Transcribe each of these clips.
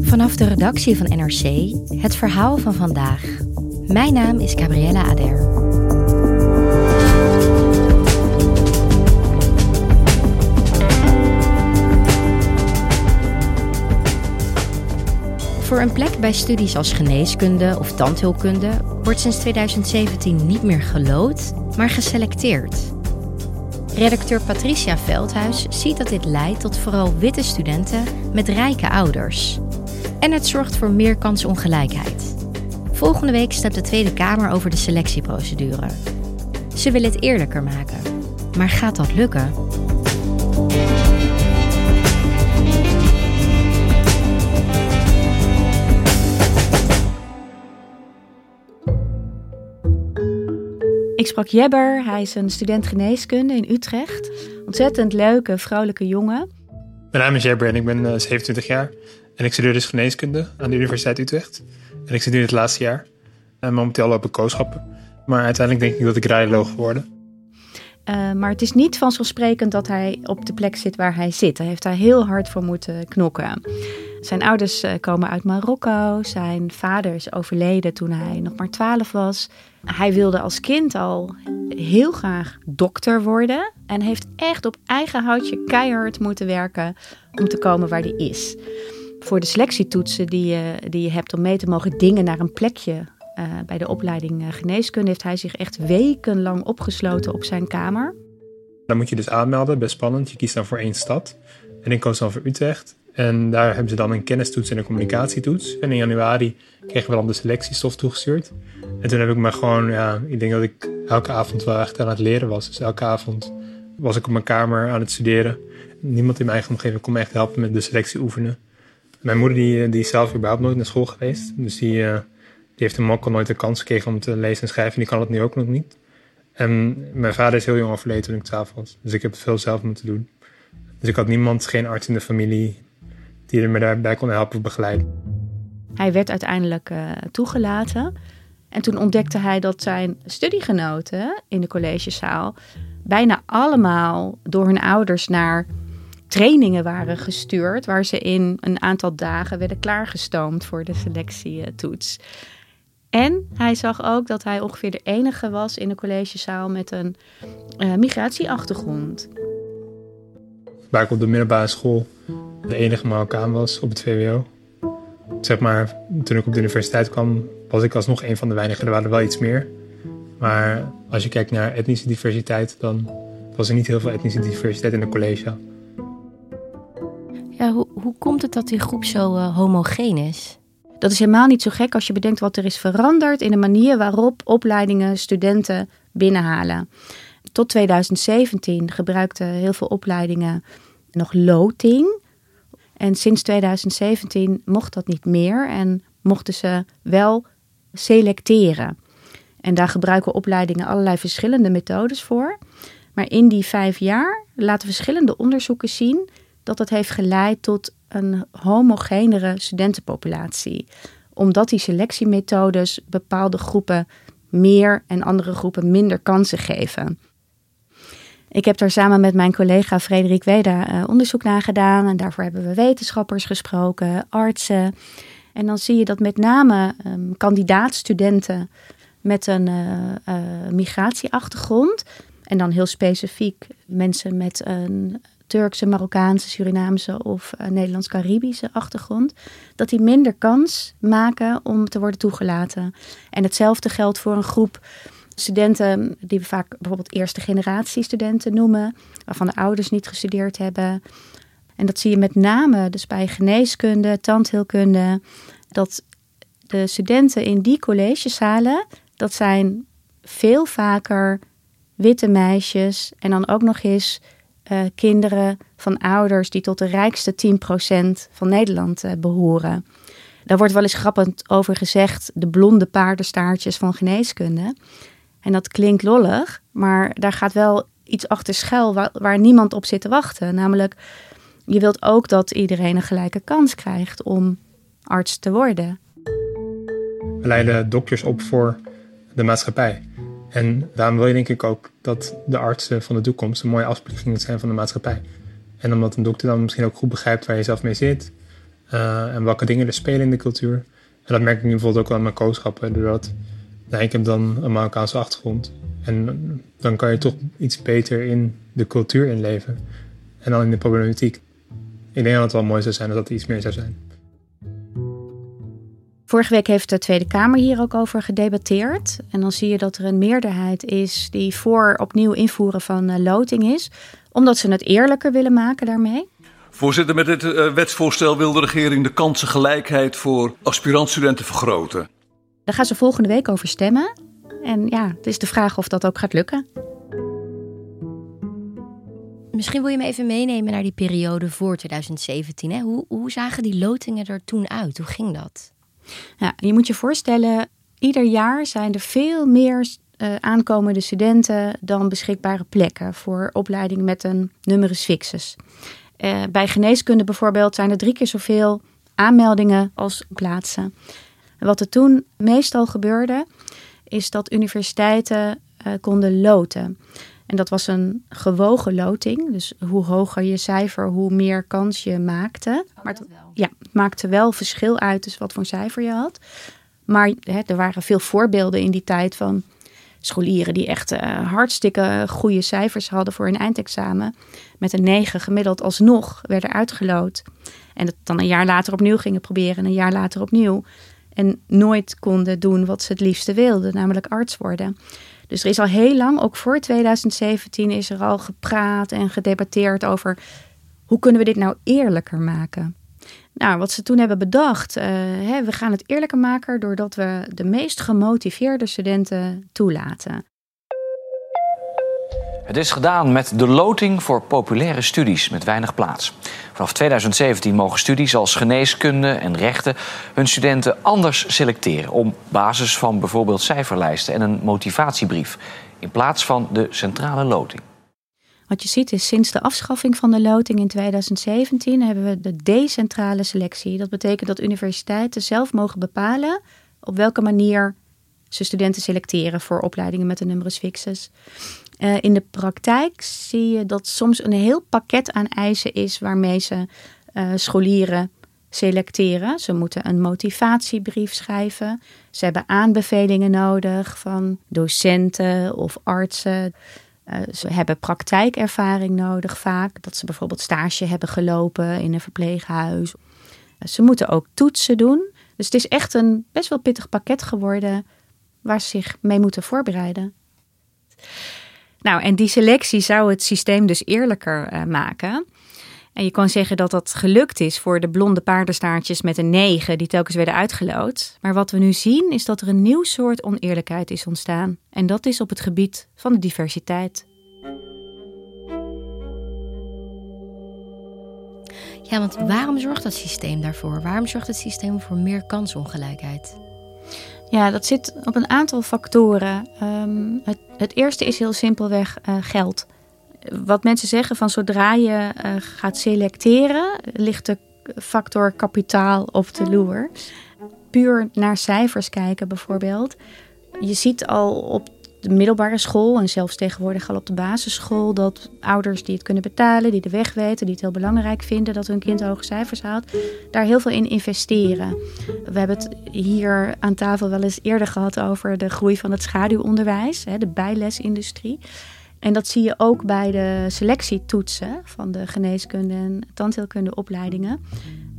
Vanaf de redactie van NRC het verhaal van vandaag. Mijn naam is Gabriella Ader. Voor een plek bij studies als geneeskunde of tandheelkunde wordt sinds 2017 niet meer gelood, maar geselecteerd. Redacteur Patricia Veldhuis ziet dat dit leidt tot vooral witte studenten met rijke ouders. En het zorgt voor meer kansongelijkheid. Volgende week stemt de Tweede Kamer over de selectieprocedure. Ze willen het eerlijker maken. Maar gaat dat lukken? Ik sprak Jebber, hij is een student geneeskunde in Utrecht. Ontzettend leuke, vrouwelijke jongen. Mijn naam is Jebber en ik ben uh, 27 jaar. En ik studeer dus geneeskunde aan de Universiteit Utrecht. En ik zit nu in het laatste jaar. En momenteel loop ik kooschappen. Maar uiteindelijk denk ik dat ik radioloog geworden. Uh, maar het is niet vanzelfsprekend dat hij op de plek zit waar hij zit. Daar heeft hij heel hard voor moeten knokken. Zijn ouders uh, komen uit Marokko. Zijn vader is overleden toen hij nog maar 12 was. Hij wilde als kind al heel graag dokter worden. En heeft echt op eigen houtje keihard moeten werken om te komen waar hij is. Voor de selectietoetsen die je, die je hebt om mee te mogen dingen naar een plekje uh, bij de opleiding geneeskunde heeft hij zich echt wekenlang opgesloten op zijn kamer. Dan moet je dus aanmelden, best spannend. Je kiest dan voor één stad. En ik koos dan voor Utrecht. En daar hebben ze dan een kennistoets en een communicatietoets. En in januari kregen we dan de selectiestof toegestuurd. En toen heb ik me gewoon, ja, ik denk dat ik elke avond wel echt aan het leren was. Dus elke avond was ik op mijn kamer aan het studeren. Niemand in mijn eigen omgeving kon me echt helpen met de selectie oefenen. Mijn moeder die, die is zelf überhaupt nooit naar school geweest. Dus die, uh, die heeft hem ook al nooit de kans gekregen om te lezen en schrijven. Die kan het nu ook nog niet. En mijn vader is heel jong overleden toen ik 12 was. Dus ik heb het veel zelf moeten doen. Dus ik had niemand, geen arts in de familie, die me daarbij kon helpen of begeleiden. Hij werd uiteindelijk uh, toegelaten. En toen ontdekte hij dat zijn studiegenoten in de collegezaal bijna allemaal door hun ouders naar trainingen waren gestuurd, waar ze in een aantal dagen werden klaargestoomd voor de selectietoets. En hij zag ook dat hij ongeveer de enige was in de collegezaal met een uh, migratieachtergrond. Waar ik op de middelbare school de enige Marokkaan was op het VWO. Zeg maar, toen ik op de universiteit kwam, was ik alsnog een van de weinigen. Er waren er wel iets meer. Maar als je kijkt naar etnische diversiteit, dan was er niet heel veel etnische diversiteit in de college. Ja, hoe, hoe komt het dat die groep zo uh, homogeen is? Dat is helemaal niet zo gek als je bedenkt wat er is veranderd in de manier waarop opleidingen studenten binnenhalen. Tot 2017 gebruikten heel veel opleidingen nog loting. En sinds 2017 mocht dat niet meer en mochten ze wel selecteren. En daar gebruiken opleidingen allerlei verschillende methodes voor. Maar in die vijf jaar laten verschillende onderzoeken zien dat het heeft geleid tot een homogenere studentenpopulatie. Omdat die selectiemethodes bepaalde groepen meer en andere groepen minder kansen geven. Ik heb daar samen met mijn collega Frederik Weda uh, onderzoek naar gedaan. En daarvoor hebben we wetenschappers gesproken, artsen. En dan zie je dat met name um, kandidaatstudenten met een uh, uh, migratieachtergrond. En dan heel specifiek mensen met een Turkse, Marokkaanse, Surinaamse of uh, Nederlands-Caribische achtergrond, dat die minder kans maken om te worden toegelaten. En hetzelfde geldt voor een groep studenten die we vaak bijvoorbeeld eerste generatie studenten noemen, waarvan de ouders niet gestudeerd hebben. En dat zie je met name dus bij geneeskunde, tandheelkunde, dat de studenten in die collegezalen, dat zijn veel vaker witte meisjes en dan ook nog eens uh, kinderen van ouders die tot de rijkste 10% van Nederland uh, behoren. Daar wordt wel eens grappend over gezegd, de blonde paardenstaartjes van geneeskunde. En dat klinkt lollig, maar daar gaat wel iets achter schuil waar, niemand op zit te wachten. Namelijk, je wilt ook dat iedereen een gelijke kans krijgt om arts te worden. We leiden dokters op voor de maatschappij. En daarom wil je denk ik ook dat de artsen van de toekomst een mooie afspiegeling zijn van de maatschappij. En omdat een dokter dan misschien ook goed begrijpt waar je zelf mee zit uh, en welke dingen er spelen in de cultuur. En dat merk ik nu bijvoorbeeld ook wel aan mijn kooschappen, doordat nou, ik heb dan een Marokkaanse achtergrond. En dan kan je toch iets beter in de cultuur inleven en dan in de problematiek. Ik denk dat het wel mooi zou zijn als dat iets meer zou zijn. Vorige week heeft de Tweede Kamer hier ook over gedebatteerd. En dan zie je dat er een meerderheid is die voor opnieuw invoeren van uh, loting is. Omdat ze het eerlijker willen maken daarmee. Voorzitter, met dit uh, wetsvoorstel wil de regering de kansengelijkheid voor aspirantstudenten vergroten. Daar gaan ze volgende week over stemmen. En ja, het is de vraag of dat ook gaat lukken. Misschien wil je me even meenemen naar die periode voor 2017. Hè? Hoe, hoe zagen die lotingen er toen uit? Hoe ging dat? Ja, je moet je voorstellen, ieder jaar zijn er veel meer uh, aankomende studenten dan beschikbare plekken voor opleiding met een numerus fixus. Uh, bij geneeskunde bijvoorbeeld zijn er drie keer zoveel aanmeldingen als plaatsen. Wat er toen meestal gebeurde, is dat universiteiten uh, konden loten. En dat was een gewogen loting. Dus hoe hoger je cijfer, hoe meer kans je maakte. Maar het, ja, het maakte wel verschil uit dus wat voor cijfer je had. Maar hè, er waren veel voorbeelden in die tijd van scholieren die echt uh, hartstikke goede cijfers hadden voor hun eindexamen. Met een 9 gemiddeld alsnog werden uitgeloot. En dat dan een jaar later opnieuw gingen proberen en een jaar later opnieuw. En nooit konden doen wat ze het liefste wilden, namelijk arts worden. Dus er is al heel lang, ook voor 2017, is er al gepraat en gedebatteerd over hoe kunnen we dit nou eerlijker maken. Nou, wat ze toen hebben bedacht, uh, hè, we gaan het eerlijker maken doordat we de meest gemotiveerde studenten toelaten. Het is gedaan met de loting voor populaire studies met weinig plaats. Vanaf 2017 mogen studies als geneeskunde en rechten hun studenten anders selecteren op basis van bijvoorbeeld cijferlijsten en een motivatiebrief in plaats van de centrale loting. Wat je ziet is sinds de afschaffing van de loting in 2017 hebben we de decentrale selectie. Dat betekent dat universiteiten zelf mogen bepalen op welke manier ze studenten selecteren voor opleidingen met een numerus fixus. Uh, in de praktijk zie je dat soms een heel pakket aan eisen is waarmee ze uh, scholieren selecteren. Ze moeten een motivatiebrief schrijven. Ze hebben aanbevelingen nodig van docenten of artsen. Uh, ze hebben praktijkervaring nodig vaak. Dat ze bijvoorbeeld stage hebben gelopen in een verpleeghuis. ze moeten ook toetsen doen. Dus het is echt een best wel pittig pakket geworden waar ze zich mee moeten voorbereiden. Nou, en die selectie zou het systeem dus eerlijker uh, maken. En je kan zeggen dat dat gelukt is voor de blonde paardenstaartjes met een 9 die telkens werden uitgeloot. Maar wat we nu zien is dat er een nieuw soort oneerlijkheid is ontstaan. En dat is op het gebied van de diversiteit. Ja, want waarom zorgt dat systeem daarvoor? Waarom zorgt het systeem voor meer kansongelijkheid? Ja, dat zit op een aantal factoren. Um, het, het, eerste is heel simpelweg uh, geld. Wat mensen zeggen van zodra je uh, gaat selecteren, ligt de factor kapitaal op de loer. Puur naar cijfers kijken bijvoorbeeld. Je ziet al op de middelbare school en zelfs tegenwoordig al op de basisschool dat ouders die het kunnen betalen, die de weg weten, die het heel belangrijk vinden dat hun kind hoge cijfers haalt, daar heel veel in investeren. We hebben het hier aan tafel wel eens eerder gehad over de groei van het schaduwonderwijs, de bijlesindustrie. En dat zie je ook bij de selectietoetsen van de geneeskunde en tandheelkunde opleidingen.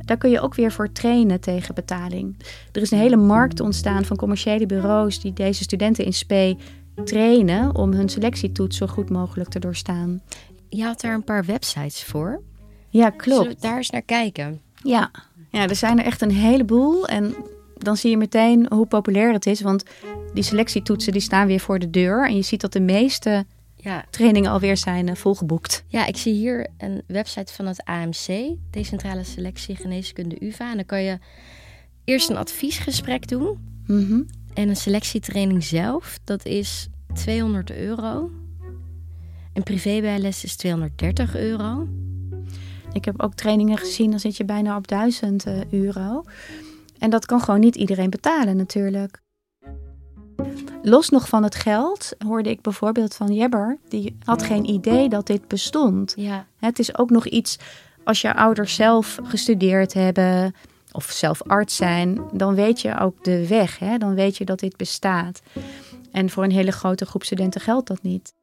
Daar kun je ook weer voor trainen tegen betaling. Er is een hele markt ontstaan van commerciële bureaus die deze studenten in SPE trainen om hun selectietoets zo goed mogelijk te doorstaan. Je had daar een paar websites voor. Ja, klopt. Daar eens naar kijken? Ja. ja, er zijn er echt een heleboel. En dan zie je meteen hoe populair het is. Want die selectietoetsen die staan weer voor de deur. En je ziet dat de meeste Ja. trainingen alweer zijn eh, volgeboekt. Ja, ik zie hier een website van het AMC, Decentrale Selectie Geneeskunde UvA. En dan kan je eerst een adviesgesprek doen. Mhm. En een selectietraining zelf, dat is 200 euro. En privébijles is 230 euro. Ik heb ook trainingen gezien, dan zit je bijna op 1000 eh, euro. En dat kan gewoon niet iedereen betalen natuurlijk. Los nog van het geld hoorde ik bijvoorbeeld van Jebber, die had geen idee dat dit bestond. Ja, Het is ook nog iets, als je ouders zelf gestudeerd hebben of zelf arts zijn, dan weet je ook de weg. Hè? Dan weet je dat dit bestaat. En voor een hele grote groep studenten geldt dat niet.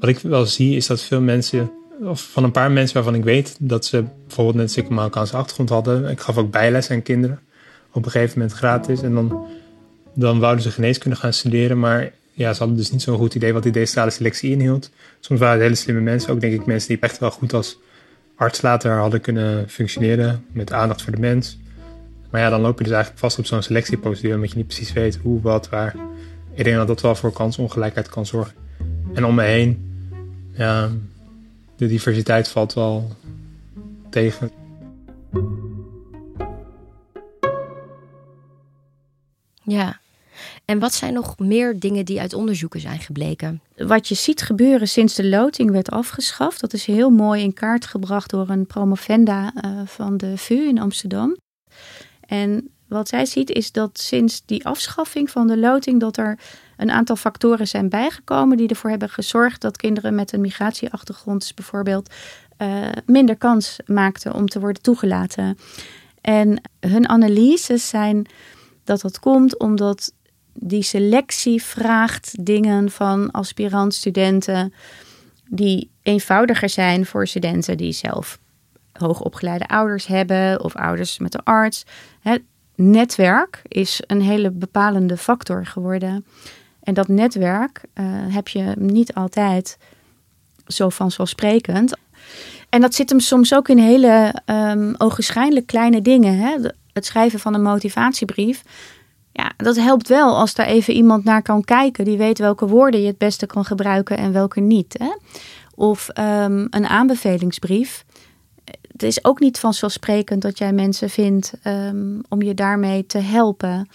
Wat ik wel zie is dat veel mensen, of van een paar mensen waarvan ik weet dat ze bijvoorbeeld net een Marokkaanse achtergrond hadden. Ik gaf ook bijles aan kinderen op een gegeven moment gratis. En dan, dan wouden ze geneeskunde gaan studeren, maar ja, ze hadden dus niet zo'n goed idee wat die decentrale selectie inhield. Soms waren het hele slimme mensen, ook denk ik mensen die echt wel goed als arts later hadden kunnen functioneren met aandacht voor de mens. Maar ja, dan loop je dus eigenlijk vast op zo'n selectieprocedure omdat je niet precies weet hoe, wat, waar. Ik denk dat dat wel voor kansongelijkheid kan zorgen. En om me heen, ja, de diversiteit valt wel tegen. ja. En wat zijn nog meer dingen die uit onderzoeken zijn gebleken? Wat je ziet gebeuren sinds de loting werd afgeschaft, dat is heel mooi in kaart gebracht door een promovenda eh, van de VU in Amsterdam. En wat zij ziet is dat sinds die afschaffing van de loting, dat er een aantal factoren zijn bijgekomen die ervoor hebben gezorgd dat kinderen met een migratieachtergrond dus bijvoorbeeld eh, minder kans maakten om te worden toegelaten. En hun analyses zijn dat dat komt omdat die selectie vraagt dingen van aspirant-studenten die eenvoudiger zijn voor studenten die zelf hoogopgeleide ouders hebben of ouders met een arts. Het netwerk is een hele bepalende factor geworden. En dat netwerk eh, heb je niet altijd zo vanzelfsprekend. En dat zit hem soms ook in hele um, ogenschijnlijk kleine dingen. Hè? Het schrijven van een motivatiebrief. Ja, dat helpt wel als daar even iemand naar kan kijken. Die weet welke woorden je het beste kan gebruiken en welke niet. Hè? Of ehm, een aanbevelingsbrief. Het is ook niet vanzelfsprekend dat jij mensen vindt ehm, om je daarmee te helpen.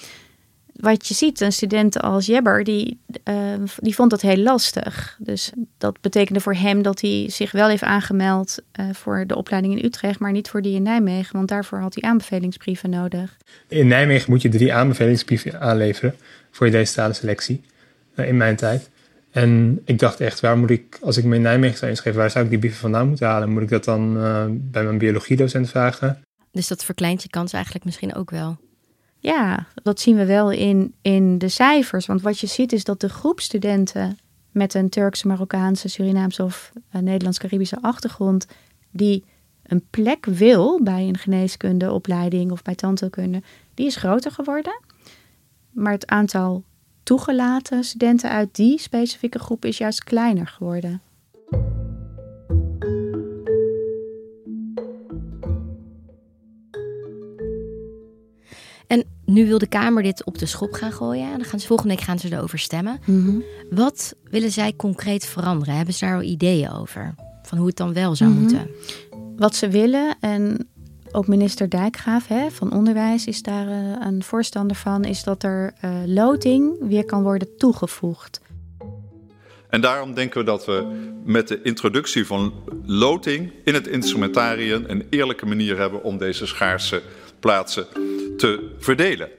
Wat je ziet, een student als Jebber, die, ehm, die vond dat heel lastig. Dus dat betekende voor hem dat hij zich wel heeft aangemeld eh, voor de opleiding in Utrecht, maar niet voor die in Nijmegen, want daarvoor had hij aanbevelingsbrieven nodig. In Nijmegen moet je drie aanbevelingsbrieven aanleveren voor je decentrale selectie, eh, in mijn tijd. En ik dacht echt, waar moet ik, als ik me in Nijmegen zou inschrijven, waar zou ik die brieven vandaan moeten halen? Moet ik dat dan eh, bij mijn biologiedocent vragen? Dus dat verkleint je kans eigenlijk misschien ook wel. Ja, dat zien we wel in, in de cijfers. Want wat je ziet is dat de groep studenten met een Turkse, Marokkaanse, Surinaamse of eh, Nederlands-Caribische achtergrond, die een plek wil bij een geneeskundeopleiding of bij tandheelkunde, die is groter geworden. Maar het aantal toegelaten studenten uit die specifieke groep is juist kleiner geworden. En nu wil de Kamer dit op de schop gaan gooien. En dan gaan ze, volgende week gaan ze erover stemmen. Wat willen zij concreet veranderen? Hebben ze daar al ideeën over? Van hoe het dan wel zou Mhm. moeten? Wat ze willen, en ook minister Dijkgraaf hè, van Onderwijs is daar eh, een voorstander van, is dat er eh, loting weer kan worden toegevoegd. En daarom denken we dat we met de introductie van loting in het instrumentarium een eerlijke manier hebben om deze schaarse plaatsen te verdelen.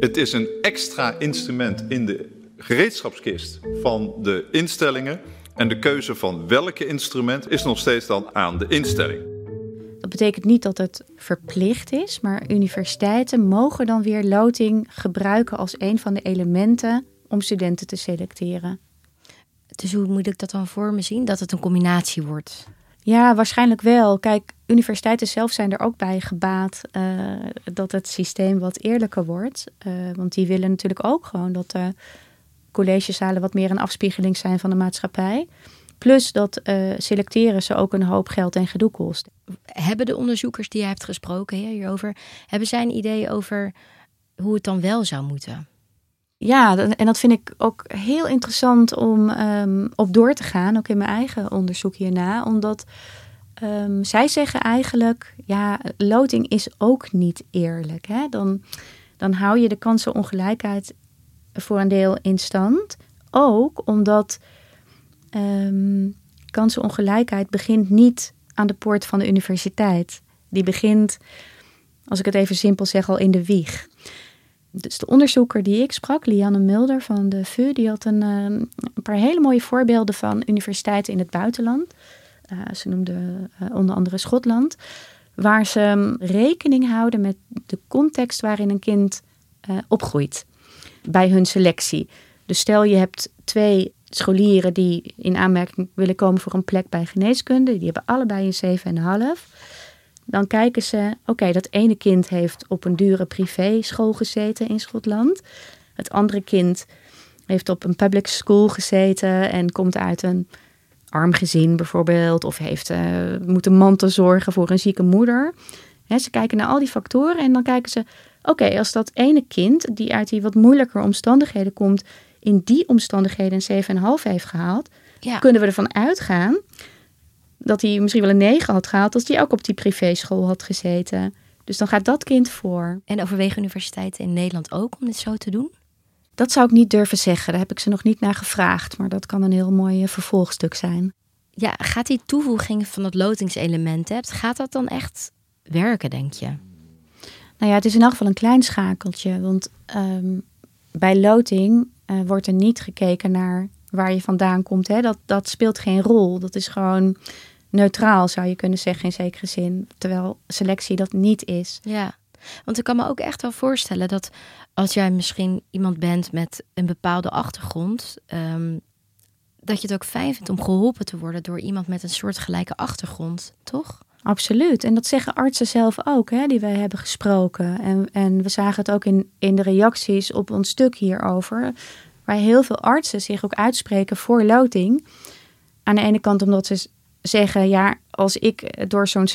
Het is een extra instrument in de gereedschapskist van de instellingen. En de keuze van welke instrument is nog steeds dan aan de instelling. Dat betekent niet dat het verplicht is, maar universiteiten mogen dan weer loting gebruiken als een van de elementen om studenten te selecteren. Dus hoe moet ik dat dan voor me zien? Dat het een combinatie wordt? Ja, waarschijnlijk wel. Kijk, universiteiten zelf zijn er ook bij gebaat uh, dat het systeem wat eerlijker wordt. Uh, want die willen natuurlijk ook gewoon dat de collegezalen wat meer een afspiegeling zijn van de maatschappij. Plus dat uh, selecteren ze ook een hoop geld en gedoe kost. Hebben de onderzoekers die jij hebt gesproken hierover, hebben zij een idee over hoe het dan wel zou moeten? Ja, en dat vind ik ook heel interessant om um, op door te gaan, ook in mijn eigen onderzoek hierna. Omdat um, zij zeggen eigenlijk, ja, loting is ook niet eerlijk. Hè? Dan, dan hou je de kansenongelijkheid voor een deel in stand. Ook omdat um, kansenongelijkheid begint niet aan de poort van de universiteit. Die begint, als ik het even simpel zeg, al in de wieg. Dus de onderzoeker die ik sprak, Lianne Mulder van de VU, die had een, ehm, een paar hele mooie voorbeelden van universiteiten in het buitenland. Uh, ze noemde uh, onder andere Schotland, waar ze um, rekening houden met de context waarin een kind uh, opgroeit bij hun selectie. Dus stel je hebt twee scholieren die in aanmerking willen komen voor een plek bij geneeskunde, die hebben allebei een 7,5 dan kijken ze, oké, dat ene kind heeft op een dure privéschool gezeten in Schotland. Het andere kind heeft op een public school gezeten en komt uit een arm gezin bijvoorbeeld. Of heeft uh, moeten mantel zorgen voor een zieke moeder. ze kijken naar al die factoren en dan kijken ze, oké, als dat ene kind die uit die wat moeilijker omstandigheden komt, in die omstandigheden een 7,5 heeft gehaald, ja. kunnen we ervan uitgaan dat hij misschien wel een 9 had gehaald als hij ook op die privéschool had gezeten. Dus dan gaat dat kind voor. En overwegen universiteiten in Nederland ook om dit zo te doen? Dat zou ik niet durven zeggen. Daar heb ik ze nog niet naar gevraagd. Maar dat kan een heel mooi eh, vervolgstuk zijn. Ja, gaat die toevoeging van het lotingselement, hebt, gaat dat dan echt werken, denk je? Nou ja, het is in elk geval een klein schakeltje. Want um, bij loting uh, wordt er niet gekeken naar waar je vandaan komt. Hè. Dat, dat speelt geen rol. Dat is gewoon neutraal, zou je kunnen zeggen in zekere zin. Terwijl selectie dat niet is. Ja, want ik kan me ook echt wel voorstellen dat als jij misschien iemand bent met een bepaalde achtergrond, um, dat je het ook fijn vindt om geholpen te worden door iemand met een soortgelijke achtergrond, toch? Absoluut. En dat zeggen artsen zelf ook, hè, die wij hebben gesproken. En, en we zagen het ook in, in de reacties op ons stuk hierover. Waar heel veel artsen zich ook uitspreken voor loting. Aan de ene kant omdat ze zeggen, ja, als ik door zo'n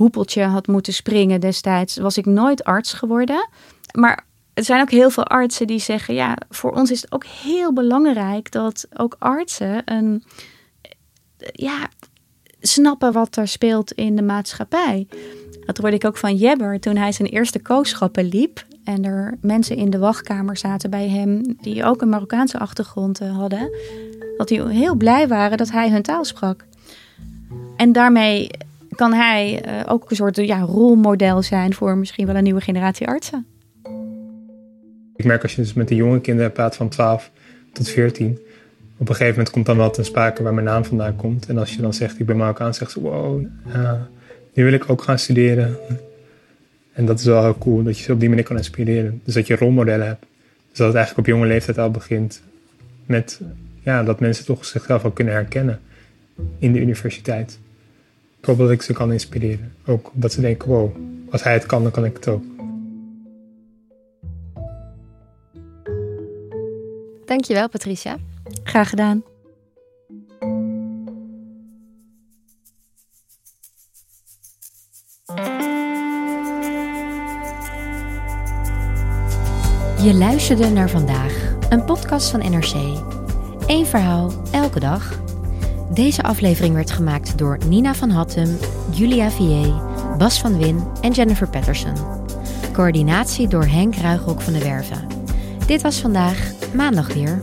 selectiehoepeltje had moeten springen destijds, was ik nooit arts geworden. Maar er zijn ook heel veel artsen die zeggen, ja, voor ons is het ook heel belangrijk dat ook artsen een, ja, snappen wat er speelt in de maatschappij. Dat hoorde ik ook van Jebber toen hij zijn eerste kooschappen liep. En er mensen in de wachtkamer zaten bij hem die ook een Marokkaanse achtergrond eh, hadden. Dat die heel blij waren dat hij hun taal sprak. En daarmee kan hij uh, ook een soort ja, rolmodel zijn voor misschien wel een nieuwe generatie artsen. Ik merk als je dus met de jonge kinderen praat van 12 tot 14. Op een gegeven moment komt dan wel ten sprake waar mijn naam vandaan komt. En als je dan zegt ik ben Marokkaan, zegt ze wow, nu wil ik ook gaan studeren. En dat is wel heel cool, dat je ze op die manier kan inspireren. Dus dat je rolmodellen hebt. Dus dat het eigenlijk op jonge leeftijd al begint met ja, dat mensen toch zichzelf ook kunnen herkennen in de universiteit. Hoop dat ik ze kan inspireren. Ook dat ze denken, wow, als hij het kan, dan kan ik het ook. Dankjewel, Patricia. Graag gedaan. Je luisterde naar vandaag, een podcast van NRC. Eén verhaal, elke dag. Deze aflevering werd gemaakt door Nina van Hattem, Julia Vier, Bas van Win en Jennifer Patterson. Coördinatie door Henk Ruigrok van de Werven. Dit was vandaag, maandag weer.